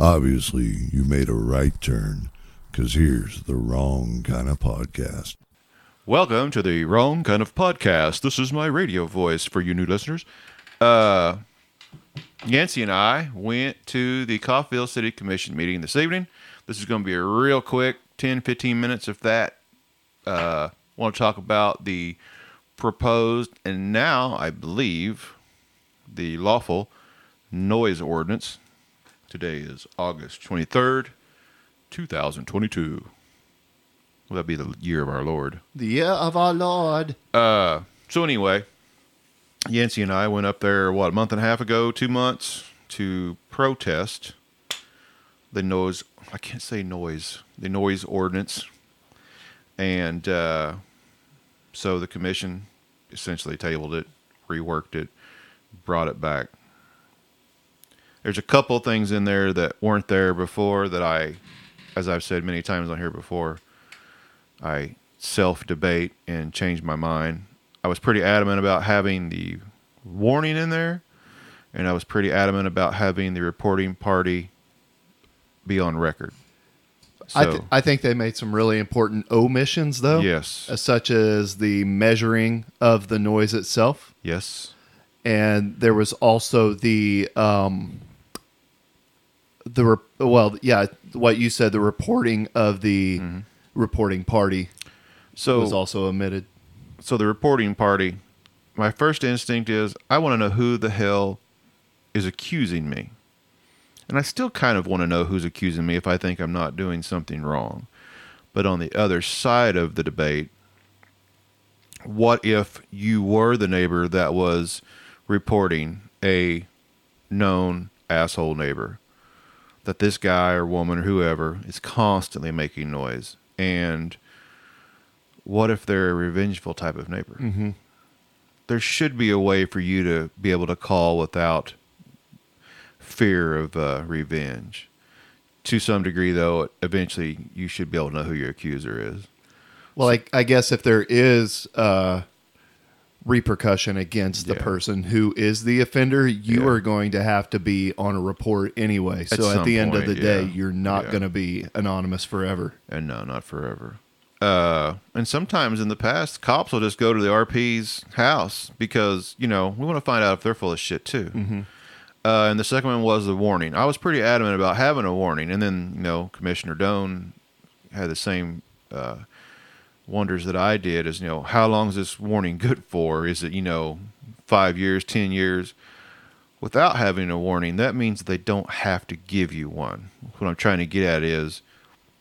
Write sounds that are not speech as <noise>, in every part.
Obviously, you made a right turn, because here's the wrong kind of podcast. Welcome to the wrong kind of podcast. This is my radio voice for you new listeners. Uh, and I went to the Coffeyville City Commission meeting this evening. This is going to be a real quick 10, 15 minutes, if that. Uh, want to talk about the proposed and now, I believe, the lawful noise ordinance. Today is August 23rd, 2022. Will that be the year of our Lord? The year of our Lord. Uh, so anyway, Yancey and I went up there what a month and a half ago, two months to protest the noise. I can't say noise. The noise ordinance, and uh, so the commission essentially tabled it, reworked it, brought it back. There's a couple things in there that weren't there before that I, as I've said many times on here before, I self debate and change my mind. I was pretty adamant about having the warning in there, and I was pretty adamant about having the reporting party be on record. So, I, th- I think they made some really important omissions, though. yes, Such as the measuring of the noise itself. yes, And there was also the, um, the, re- well, yeah, what you said, the reporting of the mm-hmm. reporting party so was also omitted. so the reporting party. My first instinct is I want to know who the hell is accusing me. And I still kind of want to know who's accusing me if I think I'm not doing something wrong. But on the other side of the debate, what if you were the neighbor that was reporting a known asshole neighbor? That this guy or woman or whoever is constantly making noise. And what if they're a revengeful type of neighbor? Mm-hmm. there should be a way for you to be able to call without fear of uh, revenge. To some degree, though, eventually you should be able to know who your accuser is. Well, I, I guess if there is uh, repercussion against the Yeah. person who is the offender, you Yeah. are going to have to be on a report anyway. So at the end of the day, yeah. you're not going to be anonymous forever. And no, not forever. Uh, and sometimes in the past, cops will just go to the RP's house because, you know, we want to find out if they're full of shit too. Uh, and the second one was the warning. I was pretty adamant about having a warning. And then, you know, Commissioner Doan had the same uh, wonders that I did is, you know, how long is this warning good for? Is it, you know, five years, 10 years? Without having a warning, that means they don't have to give you one. What I'm trying to get at is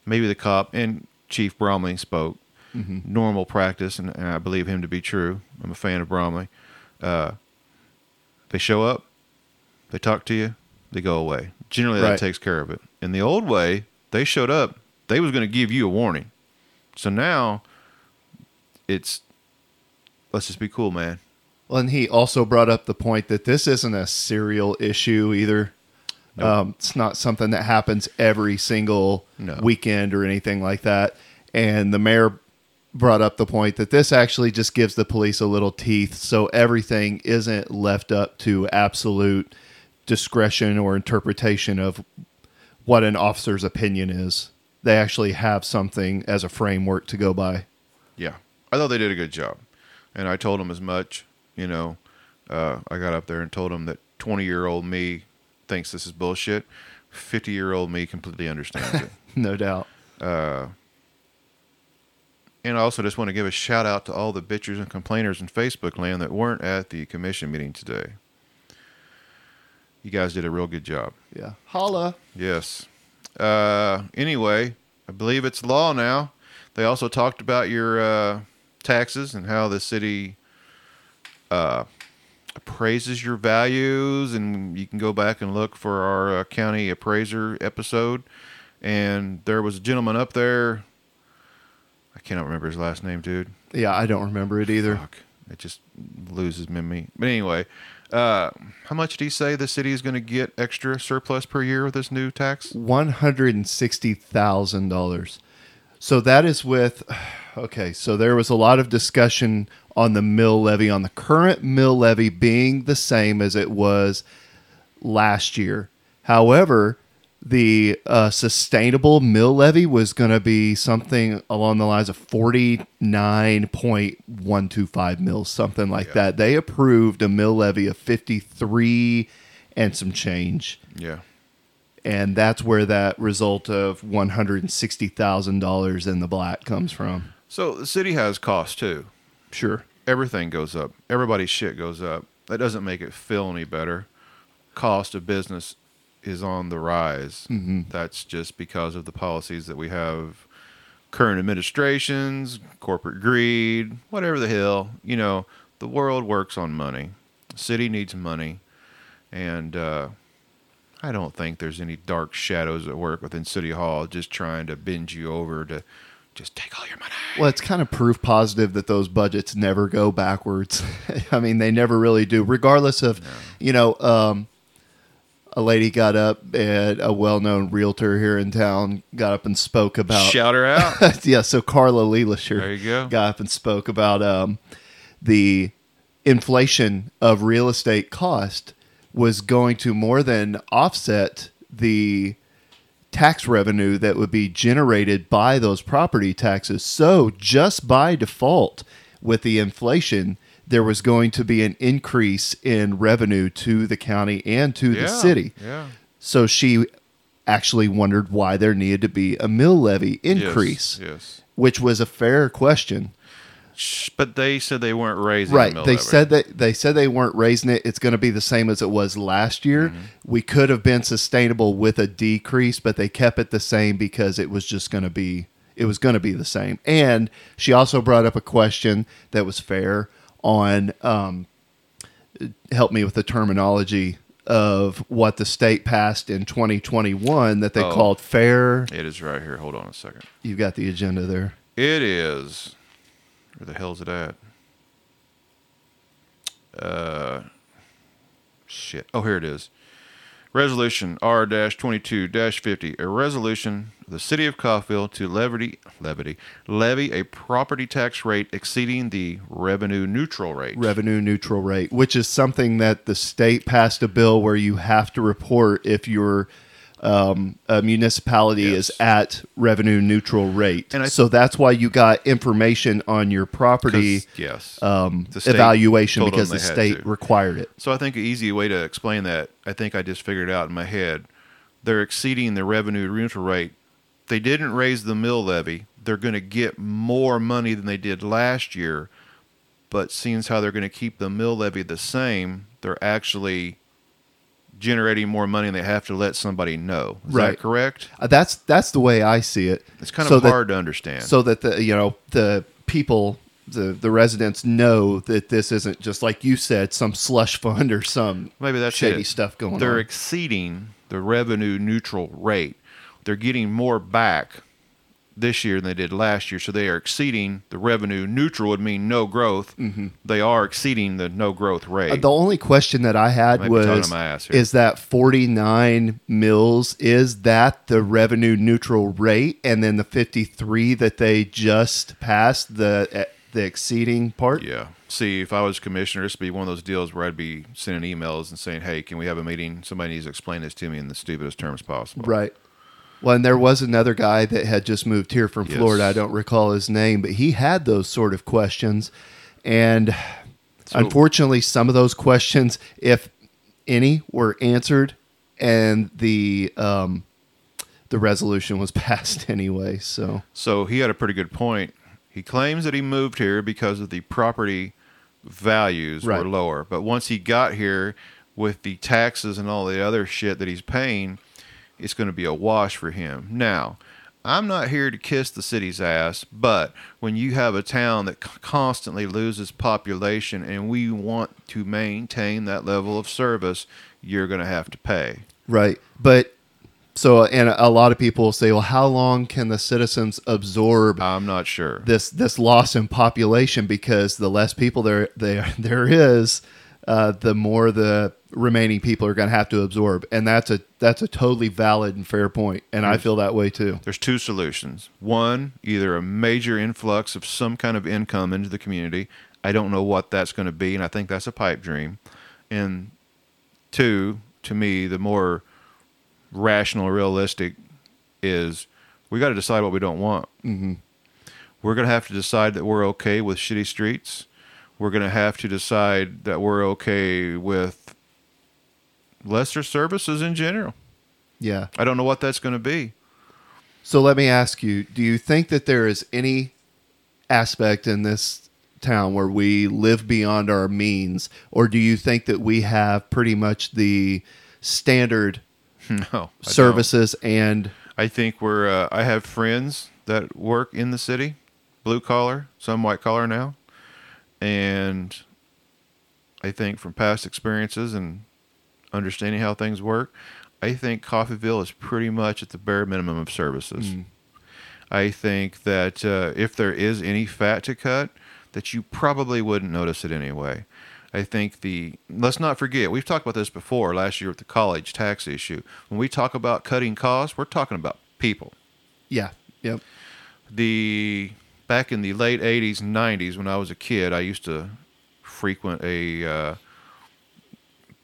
maybe the cop and Chief Bromley spoke normal practice, and, and I believe him to be true. I'm a fan of Bromley. Uh, they show up, they talk to you, they go away. Generally, that Right. takes care of it. In the old way, they showed up, they was going to give you a warning. So now, it's let's just be cool, man. Well, and he also brought up the point that this isn't a serial issue either. Um, it's not something that happens every single No. weekend or anything like that. And the mayor brought up the point that this actually just gives the police a little teeth so everything isn't left up to absolute discretion or interpretation of what an officer's opinion is. They actually have something as a framework to go by. Yeah, I thought they did a good job, and I told them as much. You know, uh, I got up there and told them that 20 year old me thinks this is bullshit. 50 year old me completely understands it. <laughs> No doubt. And I also just want to give a shout out to all the bitchers and complainers in Facebook land that weren't at the commission meeting today. You guys did a real good job. Yeah. Holla. Yes. Uh, anyway, I believe it's law now. They also talked about your uh, taxes and how the city uh, appraises your values, and you can go back and look for our uh, county appraiser episode. And there was a gentleman up there. I cannot remember his last name, dude. Yeah, I don't remember it either. Fuck. It just loses me. But anyway, uh, how much do you say the city is going to get extra surplus per year with this new tax? One hundred and sixty thousand dollars. So that is with <sighs> okay, so there was a lot of discussion on the mill levy, on the current mill levy being the same as it was last year. However, the uh, sustainable mill levy was going to be something along the lines of 49.125 mils, something like that. They approved a mill levy of 53 and some change. Yeah. And that's where that result of $160,000 in the black comes from. So the city has costs too. Sure. Everything goes up. Everybody's shit goes up. That doesn't make it feel any better. Cost of business is on the rise. That's just because of the policies that we have, current administrations, corporate greed, whatever the hell. You know, the world works on money. The city needs money, and uh, I don't think there's any dark shadows at work within City Hall just trying to bend you over to just take all your money. Well, it's kind of proof positive that those budgets never go backwards. <laughs> I mean, they never really do, regardless of, you know, um, a lady got up and a well-known realtor here in town got up and spoke about Shout her out. <laughs> yeah so carla leelisher There you go. got up and spoke about um, the inflation of real estate cost was going to more than offset the tax revenue that would be generated by those property taxes so just by default with the inflation there was going to be an increase in revenue to the county and to the city Yeah. so she actually wondered why there needed to be a mill levy increase, Yes. yes. which was a fair question. Shh, But they said they weren't raising it. right. the They said that they said they weren't raising it. It's going to be the same as it was last year. Mm-hmm. We could have been sustainable with a decrease, but they kept it the same because it was just going to be it was going to be the same. And she also brought up a question that was fair on um, help me with the terminology of what the state passed in 2021 that they Oh. called fair It is right here. Hold on a second. You've got the agenda there. It is. Where the hell's it at? Uh, shit. Oh, here it is. Resolution R 22 50. A resolution of the City of Coffeyville to levy, levy, levy a property tax rate exceeding the revenue neutral rate. Revenue neutral rate, which is something that the state passed a bill where you have to report if your um, a municipality Yes. is at revenue neutral rate. And I- so that's why you got information on your property yes. um, The evaluation because the state to. required it. So I think an easy way to explain that, I think I just figured it out in my head. They're exceeding the revenue neutral rate. They didn't raise the mill levy. They're going to get more money than they did last year. But seeing how they're going to keep the mill levy the same, they're actually generating more money and they have to let somebody know. Is Right. that correct? Uh, that's that's the way I see it. It's kind So of that- hard to understand. so that the you know the people the the residents know that this isn't just like you said some slush fund or some Maybe that's shady it. stuff going They're on. exceeding the revenue neutral rate. They're getting more back this year than they did last year, so they are exceeding the revenue neutral would mean no growth. Mm-hmm. They are exceeding the no growth rate. Uh, the only question that I had was to my ass here. is that 49 mills, is that the revenue neutral rate and then the 53 that they just passed the eh, the exceeding part? yeah. See, if I was commissioner, this would be one of those deals where I'd be sending emails and saying, "Hey, can we have a meeting? Somebody needs to explain this to me in the stupidest terms possible." Right. Well, and there was another guy that had just moved here from Yes. Florida. I don't recall his name, but he had those sort of questions. And So- unfortunately, some of those questions, if any, were answered, and the um, the resolution was <laughs> passed anyway. So So he had a pretty good point. He claims that he moved here because of the property values Right. were lower. But once he got here with the taxes and all the other shit that he's paying, it's going to be a wash for him. Now, I'm not here to kiss the city's ass, but when you have a town that constantly loses population and we want to maintain that level of service, you're going to have to pay. right, but so and a lot of people will say, well, how long can the citizens absorb I'm not sure. this this loss in population because the less people there there <laughs> there is, uh, the more the remaining people are going to have to absorb, and that's a that's a totally valid and fair point, and I feel that way too. There's two solutions. One, either a major influx of some kind of income into the community. I don't know what that's going to be, and I think that's a pipe dream. And two, to me, the more rational, realistic is we got to decide what we don't want. Mm-hmm. We're going to have to decide that we're okay with shitty streets. We're going to have to decide that we're okay with lesser services in general. Yeah. I don't know what that's going to be. So let me ask you: Do you think that there is any aspect in this town where we live beyond our means, or do you think that we have pretty much the standard <laughs> No. I don't. services and I think we're. Uh, I have friends that work in the city, blue collar, some white collar now, and I think from past experiences and understanding how things work, I think Coffeyville is pretty much at the bare minimum of services. I think that uh, if there is any fat to cut, that you probably wouldn't notice it anyway. I think the let's not forget we've talked about this before last year with the college tax issue. When we talk about cutting costs, we're talking about people. yeah, yep, The back in the late '80s and '90s, when I was a kid, I used to frequent a uh,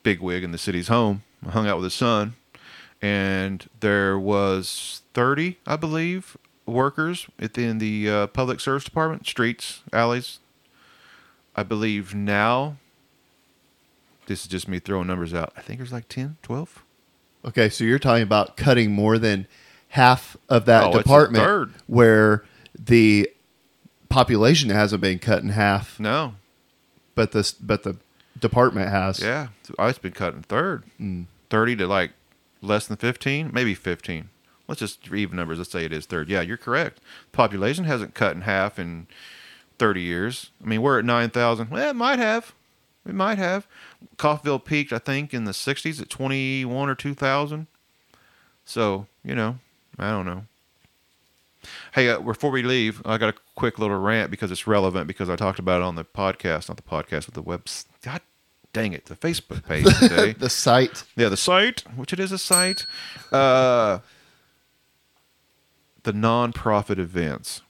bigwig in the city's home. I hung out with his son, and there was 30, I believe, workers within the uh, public service department, streets, alleys. I believe now, this is just me throwing numbers out. I think there's like 10, 12. Okay, so you're talking about cutting more than half of that Oh, department where the population hasn't been cut in half, No, but this but the department has. Yeah, it's oh, been cutting third, mm. thirty to like less than fifteen, maybe fifteen. Let's just even numbers. Let's say it is third. Yeah, you're correct. Population hasn't cut in half in thirty years. I mean, we're at nine thousand. Well, it might have. It might have. Coffeyville peaked, I think, in the '60s at twenty-one or two thousand. So you know, I don't know. Hey, uh, before we leave, I got a quick little rant because it's relevant because I talked about it on the podcast, not the podcast, but the web. God dang it, the Facebook page <laughs> today. The site. yeah, the site, which it is a site. Uh, the non-profit events.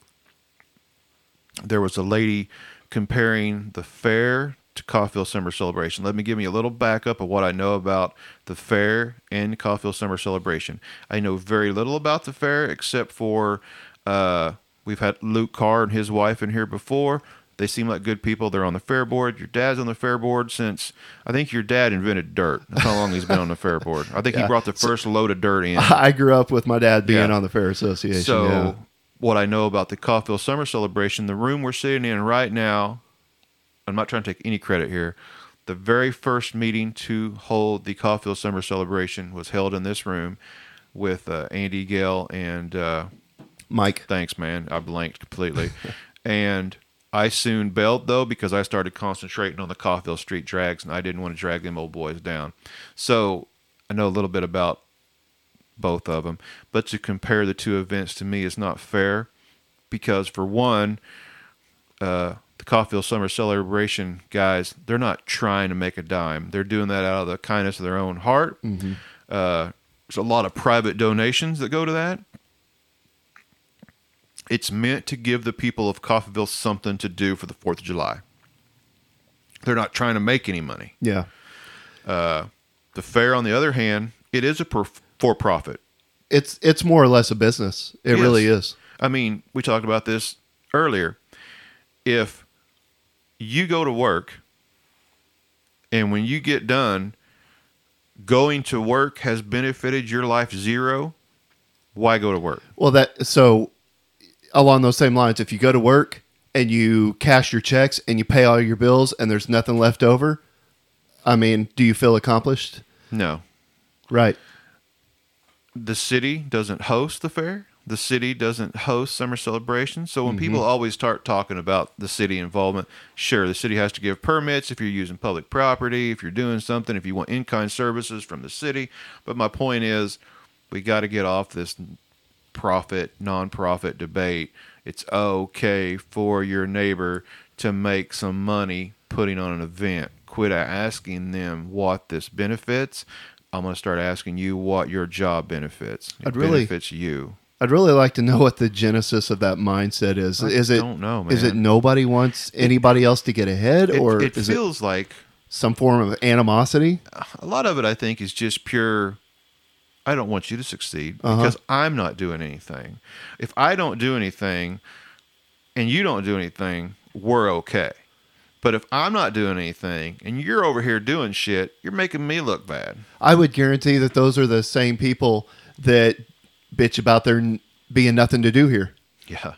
There was a lady comparing the fair to Caulfield Summer Celebration. Let me give me a little backup of what I know about the fair and Caulfield Summer Celebration. I know very little about the fair except for uh, we've had Luke Carr and his wife in here before. They seem like good people. They're on the fair board. Your dad's on the fair board since I think your dad invented dirt. That's how long he's been on the fair board. I think he brought the first load of dirt in. <laughs> I grew up with my dad being Yeah. on the Fair Association. So, yeah. what I know about the Caulfield Summer Celebration, the room we're sitting in right now, I'm not trying to take any credit here. The very first meeting to hold the Caulfield Summer Celebration was held in this room with uh, Andy Gale and uh, Mike. thanks, man. I blanked completely. <laughs> and I soon bailed though because I started concentrating on the Caulfield Street drags and I didn't want to drag them old boys down. So I know a little bit about both of them, but to compare the two events to me is not fair because for one, uh, the Caulfield Summer Celebration guys, they're not trying to make a dime. They're doing that out of the kindness of their own heart. Uh, there's a lot of private donations that go to that. It's meant to give the people of Coffeyville something to do for the 4th of July. They're not trying to make any money. Yeah. Uh, the fair, on the other hand, it is a per- for profit. It's it's more or less a business. It Yes. really is. I mean, we talked about this earlier. If you go to work and when you get done, going to work has benefited your life zero, why go to work? Well, that so along those same lines, if you go to work and you cash your checks and you pay all your bills and there's nothing left over, I mean, do you feel accomplished? No. Right. the city doesn't host the fair. The city doesn't host summer celebrations. So when mm-hmm. people always start talking about the city involvement, sure, the city has to give permits if you're using public property, if you're doing something, if you want in-kind services from the city. But my point is, we got to get off this profit non-profit debate. It's okay for your neighbor to make some money putting on an event. Quit asking them what this benefits. I'm going to start asking you what your job benefits. It I'd really- benefits you. I'd really like to know what the genesis of that mindset is. I is it don't know, is it nobody wants anybody else to get ahead, It, or it feels like some form of animosity? a lot of it, I think, is just pure I don't want you to succeed Uh-huh. because I'm not doing anything. If I don't do anything and you don't do anything, we're okay. But if I'm not doing anything and you're over here doing shit, you're making me look bad. I would guarantee that those are the same people that bitch about there being nothing to do here. Yeah.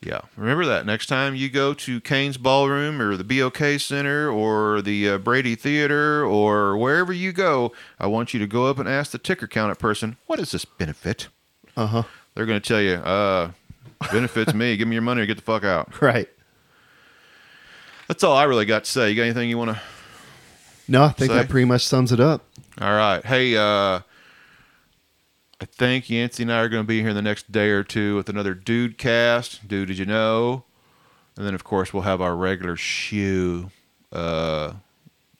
Yeah. Remember that next time you go to Cain's Ballroom or the BOK Center or the uh, Brady Theater or wherever you go, I want you to go up and ask the ticker counter person, what is this benefit? Uh huh. They're going to tell you, uh, benefits me. Give me your money or get the fuck out. <laughs> Right. That's all I really got to say. You got anything you want to? No, I think Say. that pretty much sums it up. All right. Hey, uh, I think Yancey and I are going to be here in the next day or two with another Dude cast. Dude, did you know? And then, of course, we'll have our regular shoe uh,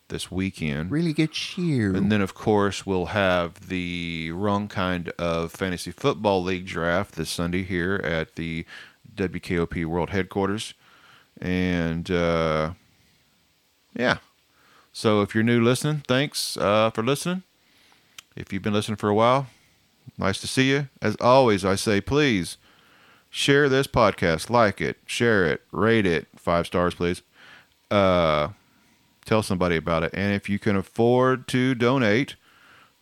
this weekend. Really good cheer. And then, of course, we'll have the wrong kind of fantasy football league draft this Sunday here at the WKOP World Headquarters. And uh, yeah. So if you're new listening, thanks uh, for listening. If you've been listening for a while, nice to see you. As always, I say please share this podcast, like it, share it, rate it, five stars, please. Uh, tell somebody about it. And if you can afford to donate,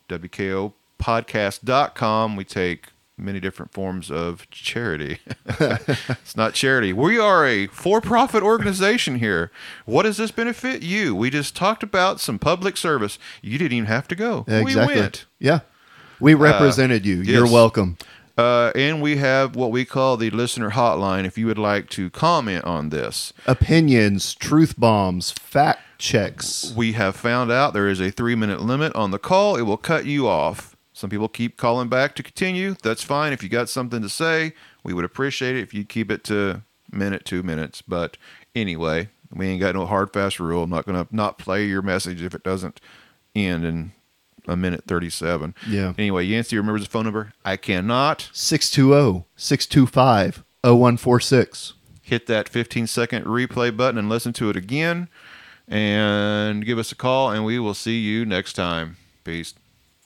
WKOpodcast.com, we take many different forms of charity. <laughs> it's not charity. We are a for profit organization here. What does this benefit you? We just talked about some public service. You didn't even have to go. exactly. We went. Yeah. We represented you. You're welcome. Uh, and we have what we call the listener hotline if you would like to comment on this. Opinions, truth bombs, fact checks. We have found out there is a three minute limit on the call. It will cut you off. Some people keep calling back to continue. That's fine. If you got something to say, we would appreciate it if you keep it to minute, two minutes. But anyway, we ain't got no hard fast rule. I'm not gonna not play your message if it doesn't end in a minute thirty seven. Yeah. Anyway, Yancey remembers the phone number. I cannot 620 625 0146. hit that 15 second replay button and listen to it again and give us a call and we will see you next time peace